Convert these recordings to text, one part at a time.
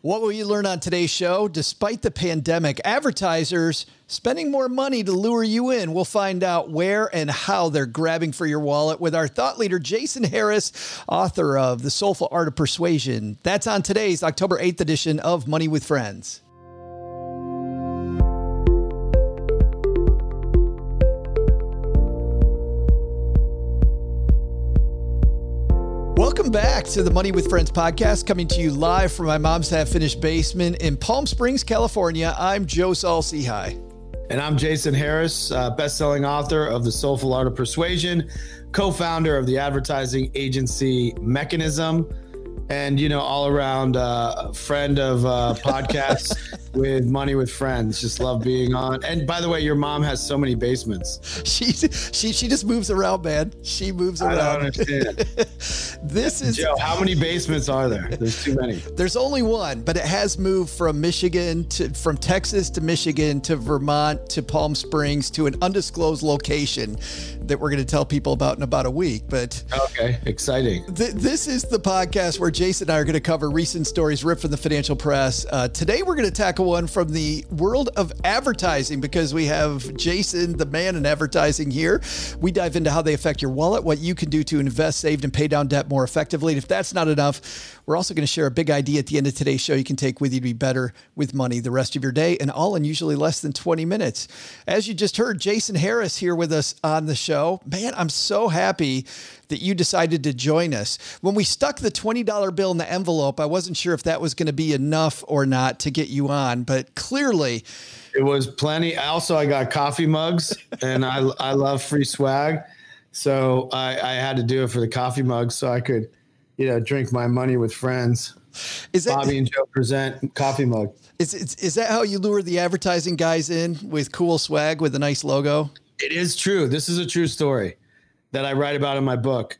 What will you learn on today's show? Despite the pandemic, advertisers spending more money to lure you in. We'll find out where and how they're grabbing for your wallet with our thought leader, Jason Harris, author of The Soulful Art of Persuasion. That's on today's October 8th edition of Money with Friends. Welcome back to the Money with Friends podcast, coming to you live from my mom's half finished basement in Palm Springs, California. I'm Joe Saul-Sehy. And I'm Jason Harris, uh, best-selling author of The Soulful Art of Persuasion, co-founder of the advertising agency Mekanism, and you know all around uh, friend of uh, podcasts with money with friends. Just love being on. And by the way your mom has so many basements. She she she just moves around man. She moves around i don't understand. This is joe how many basements are there? There's too many. There's only one but it has moved from michigan to from texas to michigan to vermont to palm springs to an undisclosed location that we're going to tell people about in about a week but okay exciting. Th- this is the podcast where Jason and I are going to cover recent stories ripped from the financial press. Uh, today, we're going to tackle one from the world of advertising because we have Jason, the man in advertising, here. We dive into how they affect your wallet, what you can do to invest, save, and pay down debt more effectively. And if that's not enough, we're also going to share a big idea at the end of today's show you can take with you to be better with money the rest of your day, and all in usually less than 20 minutes. As you just heard, Jason Harris here with us on the show. Man, I'm so happy that you decided to join us. When we stuck the $20 bill in the envelope, I wasn't sure if that was going to be enough or not to get you on, but clearly it was plenty. Also, I got coffee mugs and I, I love free swag. So I, I had to do it for the coffee mugs so I could, you know, drink my money with friends. Is that, Bobby and Joe present coffee mug. Is, is, is that how you lure the advertising guys in with cool swag with a nice logo? It is true. This is a true story that I write about in my book,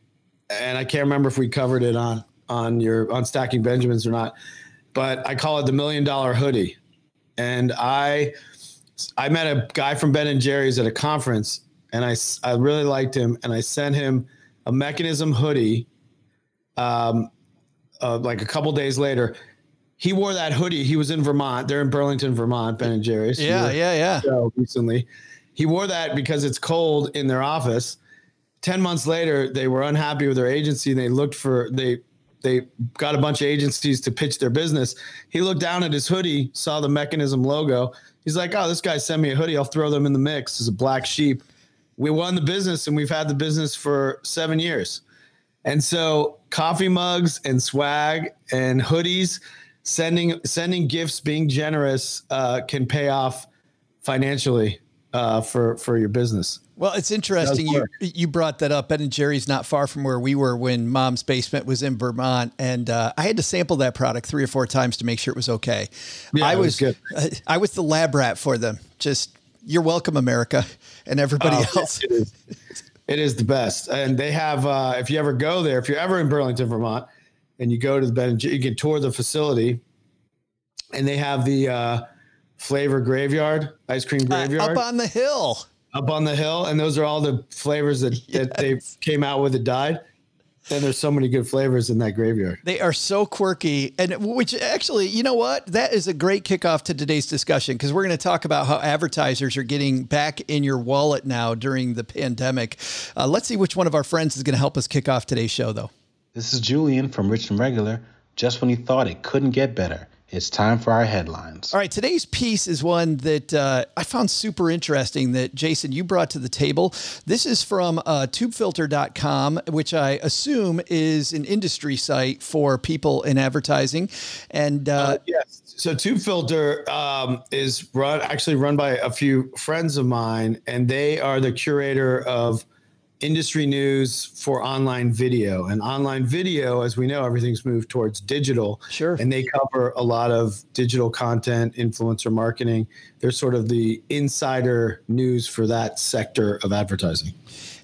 and I can't remember if we covered it on on your on stacking Benjamins or not, but I call it the million dollar hoodie. And I I met a guy from Ben and Jerry's at a conference, and I I really liked him, and I sent him a Mekanism hoodie. Um, uh, like a couple days later, he wore that hoodie. He was in Vermont. They're in Burlington, Vermont. Ben and Jerry's. Yeah, yeah, yeah. Recently, he wore that because it's cold in their office 10 months later they were unhappy with their agency and they looked for they they got a bunch of agencies to pitch their business he looked down at his hoodie saw the Mekanism logo he's like oh this guy sent me a hoodie i'll throw them in the mix as a black sheep we won the business and we've had the business for seven years and so coffee mugs and swag and hoodies sending sending gifts being generous uh, can pay off financially uh, for for your business well, it's interesting you you brought that up. Ben and Jerry's not far from where we were when Mom's basement was in Vermont, and uh, I had to sample that product three or four times to make sure it was okay. Yeah, I was, was good. I was the lab rat for them. Just you're welcome, America, and everybody oh, else. It is, the best, and they have. Uh, if you ever go there, if you're ever in Burlington, Vermont, and you go to the Ben you can tour the facility, and they have the uh, flavor graveyard ice cream graveyard uh, up on the hill up on the hill, and those are all the flavors that, yes. that they came out with that died. And there's so many good flavors in that graveyard. They are so quirky. And which actually, you know what? That is a great kickoff to today's discussion because we're going to talk about how advertisers are getting back in your wallet now during the pandemic. Uh, let's see which one of our friends is going to help us kick off today's show, though. This is Julien from Rich and Regular. Just when you thought it couldn't get better. It's time for our headlines. All right, today's piece is one that uh, I found super interesting that Jason you brought to the table. This is from uh, tubefilter.com, which I assume is an industry site for people in advertising. And uh, uh yes, so TubeFilter um, is run actually run by a few friends of mine, and they are the curator of industry news for online video. And online video, as we know, everything's moved towards digital. Sure. And they cover a lot of digital content, influencer marketing. They're sort of the insider news for that sector of advertising.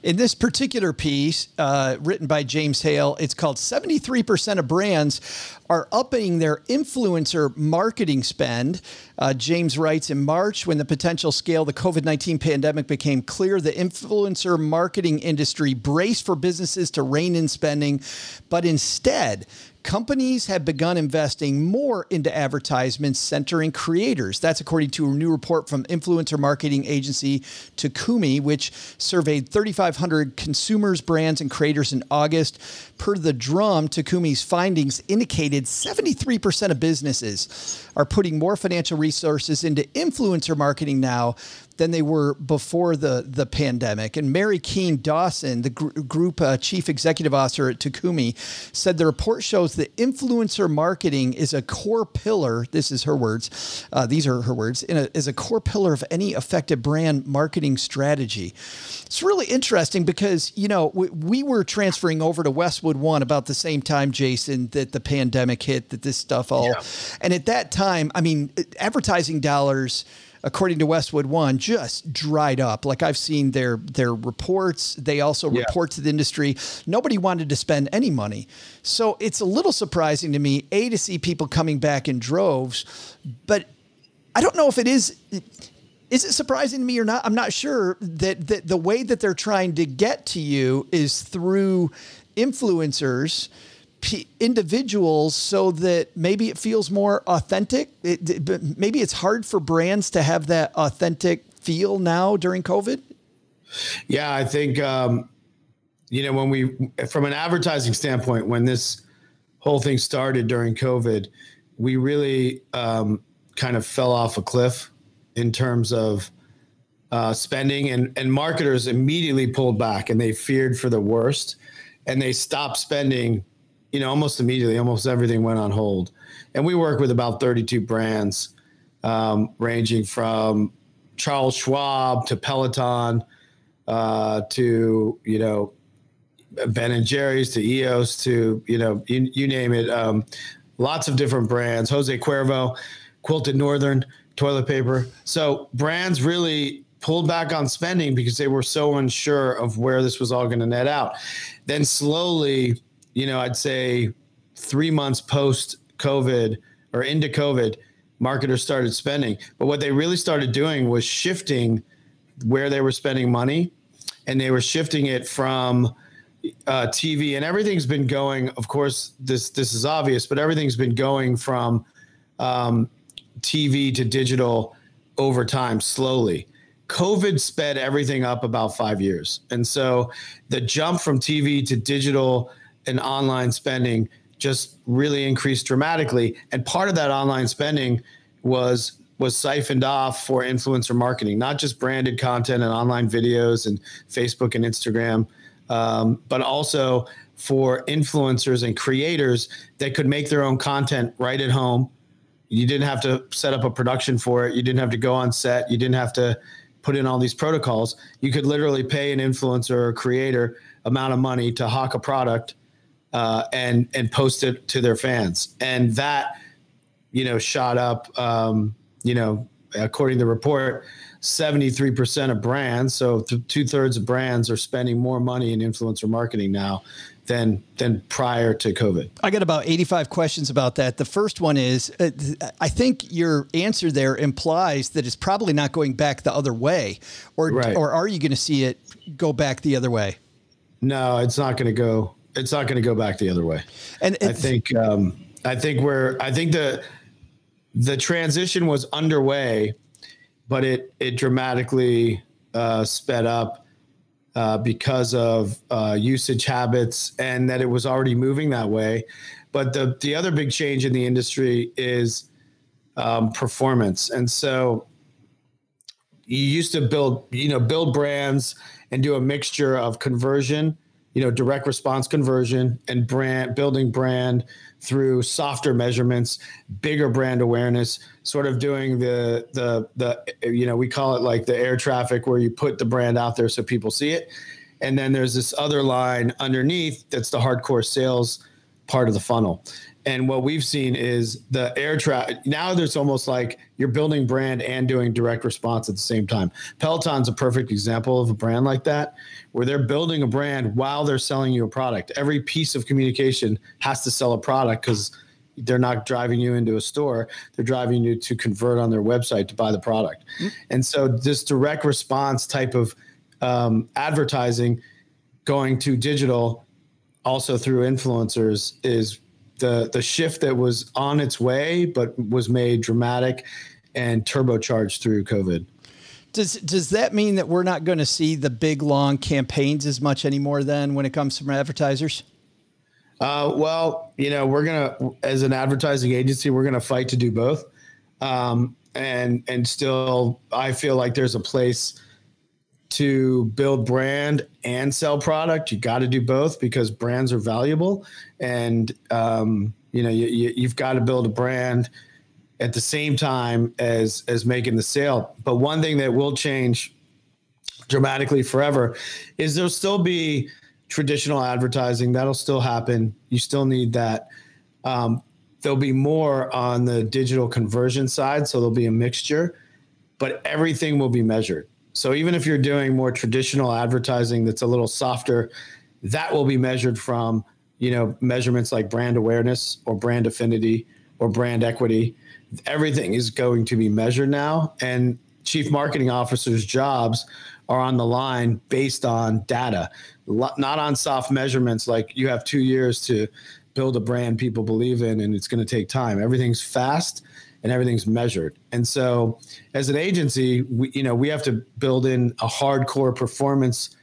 In this particular piece, uh, written by James Hale, it's called 73% of brands are upping their influencer marketing spend. Uh, James writes In March, when the potential scale of the COVID 19 pandemic became clear, the influencer marketing industry braced for businesses to rein in spending, but instead, companies have begun investing more into advertisements centering creators. That's according to a new report from influencer marketing agency Takumi, which surveyed 3,500 consumers, brands, and creators in August. Per the drum, Takumi's findings indicated 73% of businesses are putting more financial resources into influencer marketing now than they were before the, the pandemic. And Mary Keane Dawson, the gr- group uh, chief executive officer at Takumi, said the report shows that influencer marketing is a core pillar. This is her words. Uh, these are her words. A, is a core pillar of any effective brand marketing strategy. It's really interesting because you know we, we were transferring over to Westwood One about the same time, Jason, that the pandemic hit. That this stuff all, yeah. and at that time, I mean, advertising dollars according to Westwood One, just dried up. Like I've seen their their reports. They also yeah. report to the industry. Nobody wanted to spend any money. So it's a little surprising to me, A, to see people coming back in droves, but I don't know if it is is it surprising to me or not? I'm not sure that, that the way that they're trying to get to you is through influencers individuals so that maybe it feels more authentic. It, maybe it's hard for brands to have that authentic feel now during COVID. Yeah, I think um, you know when we, from an advertising standpoint, when this whole thing started during COVID, we really um, kind of fell off a cliff in terms of uh, spending, and and marketers immediately pulled back and they feared for the worst, and they stopped spending you know, almost immediately, almost everything went on hold. And we work with about 32 brands, um, ranging from Charles Schwab to Peloton uh, to, you know, Ben and Jerry's to EOS to, you know, you, you name it. Um, lots of different brands. Jose Cuervo, Quilted Northern, toilet paper. So brands really pulled back on spending because they were so unsure of where this was all going to net out. Then slowly, you know, I'd say three months post COVID or into COVID, marketers started spending. But what they really started doing was shifting where they were spending money, and they were shifting it from uh, TV, and everything's been going. Of course, this this is obvious, but everything's been going from um, TV to digital over time, slowly. COVID sped everything up about five years, and so the jump from TV to digital and online spending just really increased dramatically. And part of that online spending was was siphoned off for influencer marketing, not just branded content and online videos and Facebook and Instagram, um, but also for influencers and creators that could make their own content right at home. You didn't have to set up a production for it. You didn't have to go on set. You didn't have to put in all these protocols. You could literally pay an influencer or creator amount of money to hawk a product uh, and and post it to their fans, and that you know shot up. Um, you know, according to the report, seventy three percent of brands, so th- two thirds of brands, are spending more money in influencer marketing now than than prior to COVID. I got about 85 questions about that. The first one is uh, I think your answer there implies that it's probably not going back the other way or right. or are you going to see it go back the other way? No, it's not going to go it's not going to go back the other way. And I think um, I think we're I think the the transition was underway, but it it dramatically uh, sped up uh, because of uh, usage habits and that it was already moving that way. But the the other big change in the industry is um, performance, and so you used to build you know build brands and do a mixture of conversion you know direct response conversion and brand building brand through softer measurements bigger brand awareness sort of doing the the the you know we call it like the air traffic where you put the brand out there so people see it. And then there's this other line underneath that's the hardcore sales part of the funnel and what we've seen is the air traffic. Now there's almost like you're building brand and doing direct response at the same time. Peloton's a perfect example of a brand like that, where they're building a brand while they're selling you a product. Every piece of communication has to sell a product because they're not driving you into a store they're driving you to convert on their website to buy the product mm-hmm. and so this direct response type of um, advertising going to digital also through influencers is the the shift that was on its way, but was made dramatic and turbocharged through COVID. Does does that mean that we're not going to see the big long campaigns as much anymore then when it comes from advertisers? Uh, well, you know, we're gonna as an advertising agency, we're gonna fight to do both, um, and and still, I feel like there's a place to build brand and sell product. You got to do both because brands are valuable, and um, you know, you, you, you've got to build a brand at the same time as as making the sale. But one thing that will change dramatically forever is there'll still be traditional advertising that'll still happen. You still need that. Um, there'll be more on the digital conversion side, so there'll be a mixture, but everything will be measured. So even if you're doing more traditional advertising that's a little softer, that will be measured from you know measurements like brand awareness or brand affinity or brand equity. Everything is going to be measured now and chief marketing officers jobs are on the line based on data not on soft measurements like you have two years to build a brand people believe in and it's going to take time. Everything's fast and everything's measured and so as an agency we you know we have to build in a hardcore performance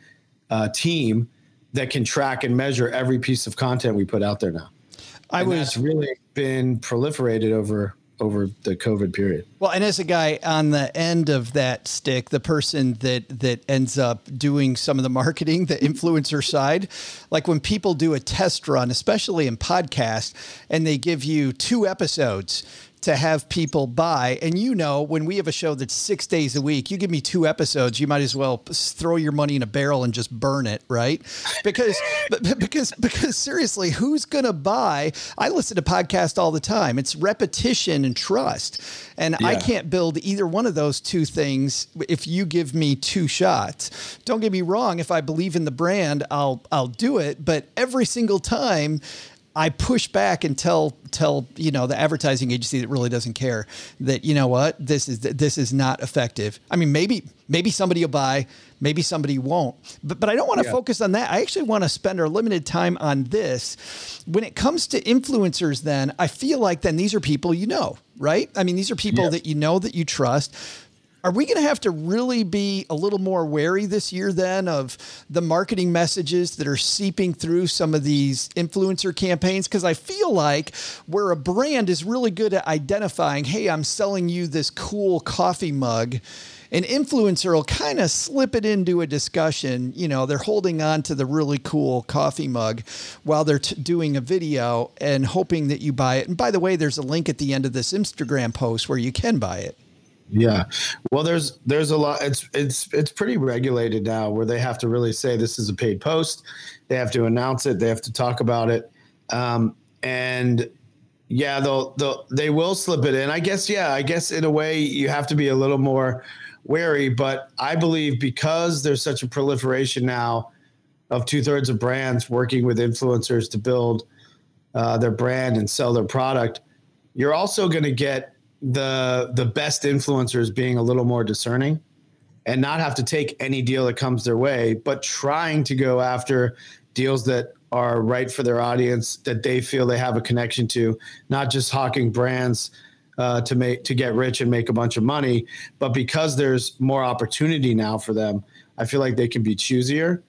uh, team that can track and measure every piece of content we put out there now I and was really been proliferated over over the COVID period. Well, and as a guy on the end of that stick, the person that that ends up doing some of the marketing, the influencer side, like when people do a test run, especially in podcast, and they give you two episodes to have people buy. And you know, when we have a show that's six days a week, you give me two episodes, you might as well throw your money in a barrel and just burn it, right? Because because because seriously, who's gonna buy? I listen to podcasts all the time. It's repetition and trust, and yeah. I can't build either one of those two things if you give me two shots. Don't get me wrong. If I believe in the brand, I'll I'll do it. But every single time I push back and tell tell you know the advertising agency that really doesn't care that you know what this is this is not effective. I mean maybe maybe somebody will buy, maybe somebody won't. But but I don't want to yeah. focus on that. I actually want to spend our limited time on this. When it comes to influencers then, I feel like then these are people you know, right? I mean these are people that you know that you trust are we going to have to really be a little more wary this year then of the marketing messages that are seeping through some of these influencer campaigns? Because I feel like where a brand is really good at identifying, hey, I'm selling you this cool coffee mug an influencer will kind of slip it into a discussion. You know, they're holding on to the really cool coffee mug while they're t- doing a video and hoping that you buy it. And by the way, there's a link at the end of this Instagram post where you can buy it. Yeah. Well, there's there's a lot. It's it's it's pretty regulated now, where they have to really say this is a paid post. They have to announce it. They have to talk about it. Um, and yeah, they'll they'll they will slip it in. I guess. Yeah. I guess in a way you have to be a little more wary. But I believe because there's such a proliferation now of two thirds of brands working with influencers to build uh, their brand and sell their product, you're also going to get the the best influencers being a little more discerning and not have to take any deal that comes their way, but trying to go after deals that are right for their audience that they feel they have a connection to, not just hawking brands uh, to make to get rich and make a bunch of money, but because there's more opportunity now for them, I feel like they can be choosier,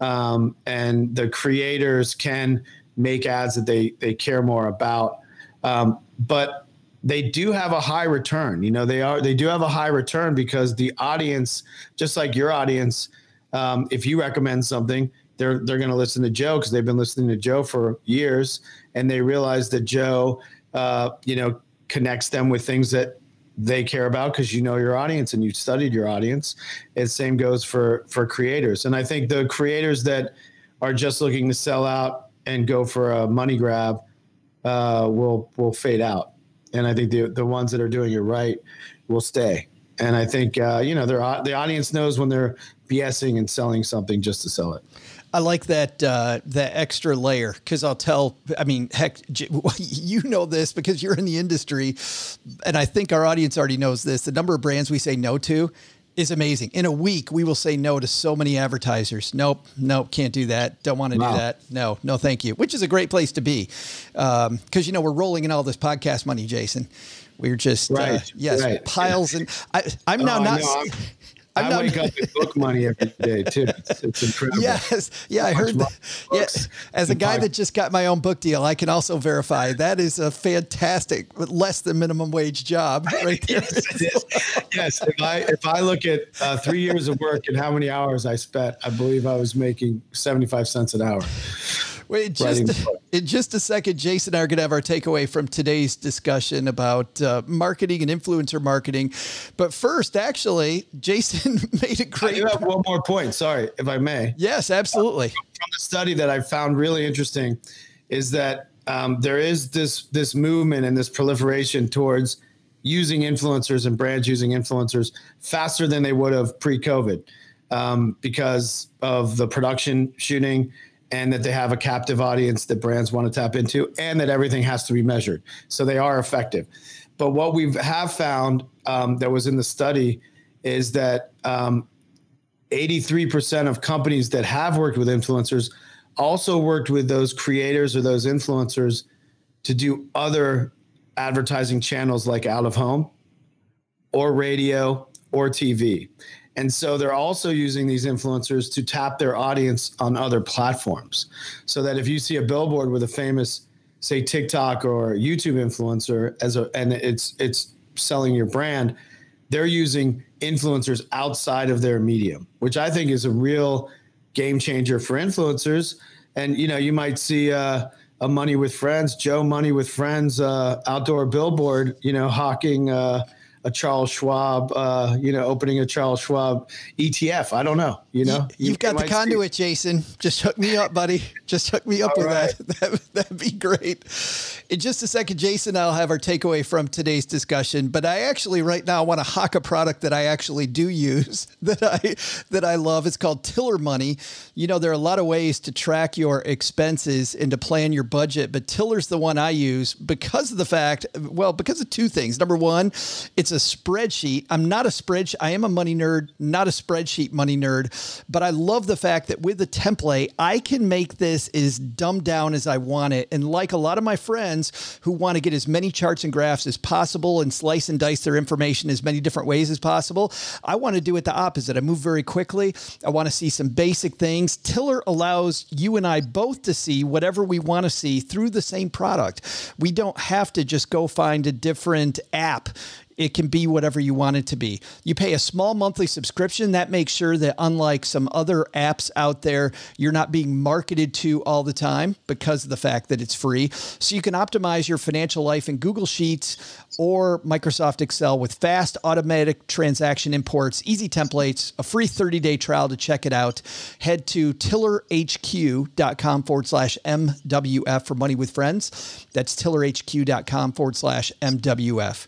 um, and the creators can make ads that they they care more about. Um, but they do have a high return. You know, they are they do have a high return because the audience, just like your audience, um, if you recommend something, they're they're going to listen to Joe because they've been listening to Joe for years, and they realize that Joe, uh, you know, connects them with things that they care about because you know your audience and you studied your audience. And same goes for for creators. And I think the creators that are just looking to sell out and go for a money grab uh, will will fade out and I think the the ones that are doing it right will stay. And I think uh, you know the audience knows when they're BSing and selling something just to sell it. I like that uh, that extra layer because I'll tell. I mean, heck, you know this because you're in the industry, and I think our audience already knows this. The number of brands we say no to is amazing. In a week, we will say no to so many advertisers. Nope, nope, can't do that. Don't want to wow. do that. No, no, thank you. Which is a great place to be, because um, you know we're rolling in all this podcast money, Jason. We're just uh, right, uh, yes, right. piles and I, am now oh, not. I'm I not, wake up with book money every day too. It's, it's incredible. Yes, yeah, I heard. That. Yeah, as a guy that just got my own book deal, I can also verify that is a fantastic, less than minimum wage job right there. yes, yes, if I if I look at uh, three years of work and how many hours I spent, I believe I was making seventy five cents an hour. Wait, just in just a second, Jason and I are going to have our takeaway from today's discussion about uh, marketing and influencer marketing. But first, actually, Jason made a great. I do have one more point. Sorry, if I may. Yes, absolutely. Uh, from the study that I found really interesting is that um, there is this this movement and this proliferation towards using influencers and brands using influencers faster than they would have pre-COVID um, because of the production shooting and that they have a captive audience that brands want to tap into and that everything has to be measured so they are effective but what we have found um, that was in the study is that um, 83% of companies that have worked with influencers also worked with those creators or those influencers to do other advertising channels like out of home or radio or TV. And so they're also using these influencers to tap their audience on other platforms. So that if you see a billboard with a famous, say TikTok or YouTube influencer as a and it's it's selling your brand, they're using influencers outside of their medium, which I think is a real game changer for influencers. And you know, you might see uh, a Money with Friends, Joe Money with Friends uh, outdoor billboard, you know, hawking uh, a Charles Schwab, uh, you know, opening a Charles Schwab ETF. I don't know. You know, you, have got the conduit, see. Jason. Just hook me up, buddy. Just hook me up All with right. that. that. That'd be great. In just a second, Jason, I'll have our takeaway from today's discussion. But I actually right now want to hawk a product that I actually do use that I that I love. It's called Tiller Money. You know, there are a lot of ways to track your expenses and to plan your budget, but Tiller's the one I use because of the fact, well, because of two things. Number one, it's a spreadsheet. I'm not a spreadsheet. I am a money nerd, not a spreadsheet money nerd, but I love the fact that with the template, I can make this as dumbed down as I want it. And like a lot of my friends who want to get as many charts and graphs as possible and slice and dice their information as many different ways as possible, I want to do it the opposite. I move very quickly. I want to see some basic things. Tiller allows you and I both to see whatever we want to see through the same product. We don't have to just go find a different app it can be whatever you want it to be. You pay a small monthly subscription that makes sure that, unlike some other apps out there, you're not being marketed to all the time because of the fact that it's free. So you can optimize your financial life in Google Sheets or Microsoft Excel with fast automatic transaction imports, easy templates, a free 30 day trial to check it out. Head to tillerhq.com forward slash MWF for money with friends. That's tillerhq.com forward slash MWF.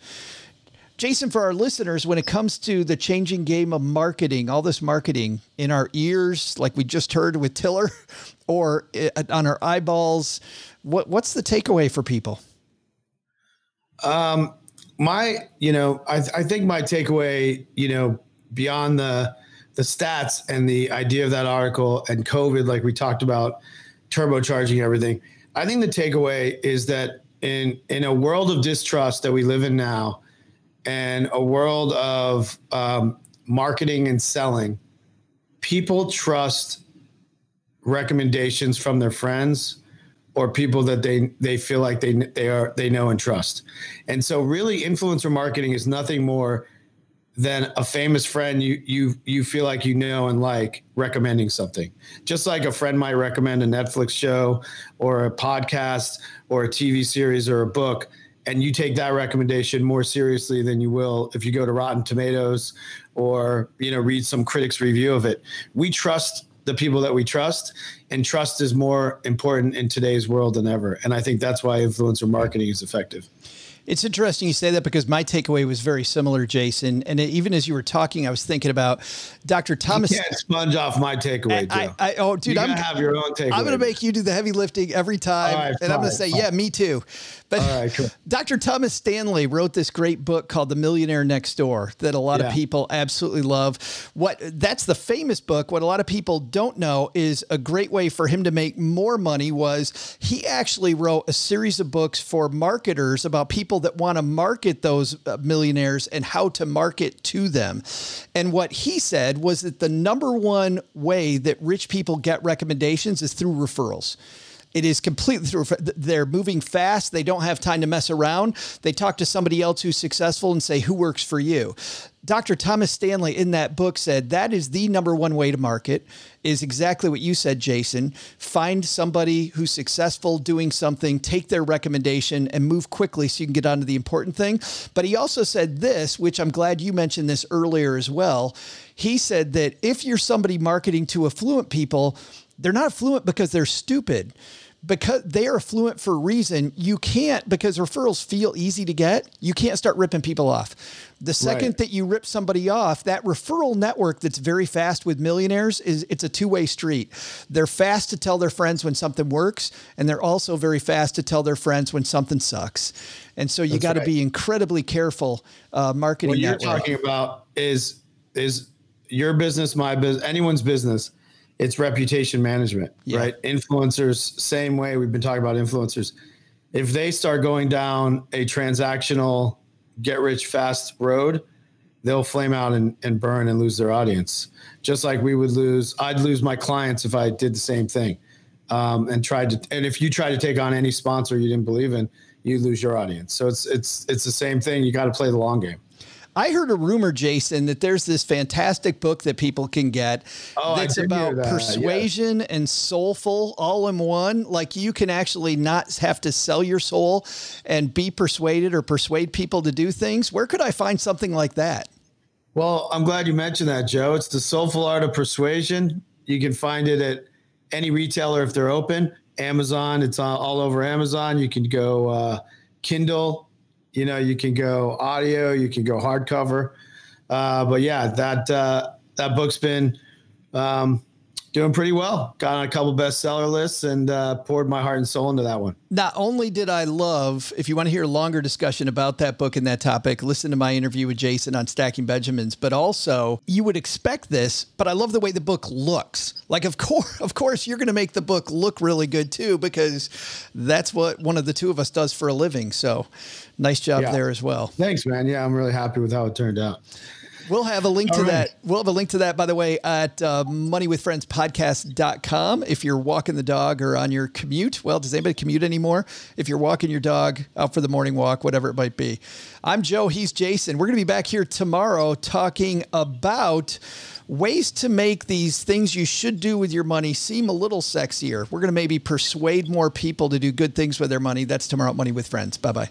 Jason, for our listeners, when it comes to the changing game of marketing, all this marketing in our ears, like we just heard with Tiller, or on our eyeballs, what what's the takeaway for people? Um, my, you know, I, I think my takeaway, you know, beyond the the stats and the idea of that article and COVID, like we talked about, turbocharging everything. I think the takeaway is that in in a world of distrust that we live in now and a world of um, marketing and selling, people trust recommendations from their friends or people that they they feel like they they are they know and trust. And so really influencer marketing is nothing more than a famous friend you you you feel like you know and like recommending something. Just like a friend might recommend a Netflix show or a podcast or a TV series or a book and you take that recommendation more seriously than you will if you go to Rotten Tomatoes or you know read some critics review of it. We trust the people that we trust, and trust is more important in today's world than ever. And I think that's why influencer marketing is effective. It's interesting you say that because my takeaway was very similar, Jason. And even as you were talking, I was thinking about Dr. Thomas. You can't sponge off my takeaway, Joe. I, I, oh, dude, you I'm have your own takeaway. I'm going to make you do the heavy lifting every time, right, and I'm going to say, fine. yeah, me too. But right, cool. Dr. Thomas Stanley wrote this great book called The Millionaire Next Door that a lot of people absolutely love. What that's the famous book. What a lot of people don't know is a great way for him to make more money was he actually wrote a series of books for marketers about people that want to market those uh, millionaires and how to market to them. And what he said was that the number one way that rich people get recommendations is through referrals. It is completely. They're moving fast. They don't have time to mess around. They talk to somebody else who's successful and say, Who works for you? Dr. Thomas Stanley in that book said that is the number one way to market, is exactly what you said, Jason. Find somebody who's successful doing something, take their recommendation, and move quickly so you can get on to the important thing. But he also said this, which I'm glad you mentioned this earlier as well. He said that if you're somebody marketing to affluent people, they're not affluent because they're stupid because they are affluent for a reason you can't because referrals feel easy to get you can't start ripping people off the second Right. that you rip somebody off that referral network that's very fast with millionaires is it's a two-way street they're fast to tell their friends when something works and they're also very fast to tell their friends when something sucks and so you got to right. be incredibly careful uh, marketing what you're way. talking about is is your business my business anyone's business it's reputation management Yeah. right? Influencers same way we've been talking about influencers. If they start going down a transactional get rich fast road they'll flame out and, and burn and lose their audience. Just like we would lose i'd lose my clients if i did the same thing um, and tried to and if you try to take on any sponsor you didn't believe in you lose your audience. So it's it's it's the same thing. You got to play the long game I heard a rumor, Jason, that there's this fantastic book that people can get Oh, that's about that, persuasion and soulful all in one. Like you can actually not have to sell your soul and be persuaded or persuade people to do things. Where could I find something like that? Well, I'm glad you mentioned that, Joe. It's the soulful art of persuasion. You can find it at any retailer if they're open. Amazon, it's all, all over Amazon. You can go uh, Kindle, you know, you can go audio, you can go hardcover. Uh, but yeah, that uh, that book's been um, doing pretty well. Got on a couple bestseller lists and uh, poured my heart and soul into that one. Not only did I love, if you want to hear a longer discussion about that book and that topic, listen to my interview with Jason on Stacking Benjamins, but also you would expect this, but I love the way the book looks. Like of course, of course you're going to make the book look really good too because that's what one of the two of us does for a living. So, nice job Yeah. there as well. Thanks, man. Yeah, I'm really happy with how it turned out. We'll have a link to right. that. We'll have a link to that, by the way, at uh, moneywithfriendspodcast.com. If you're walking the dog or on your commute, well, does anybody commute anymore? If you're walking your dog out for the morning walk, whatever it might be. I'm Joe. He's Jason. We're going to be back here tomorrow talking about ways to make these things you should do with your money seem a little sexier. We're going to maybe persuade more people to do good things with their money. That's tomorrow at Money with Friends. Bye bye.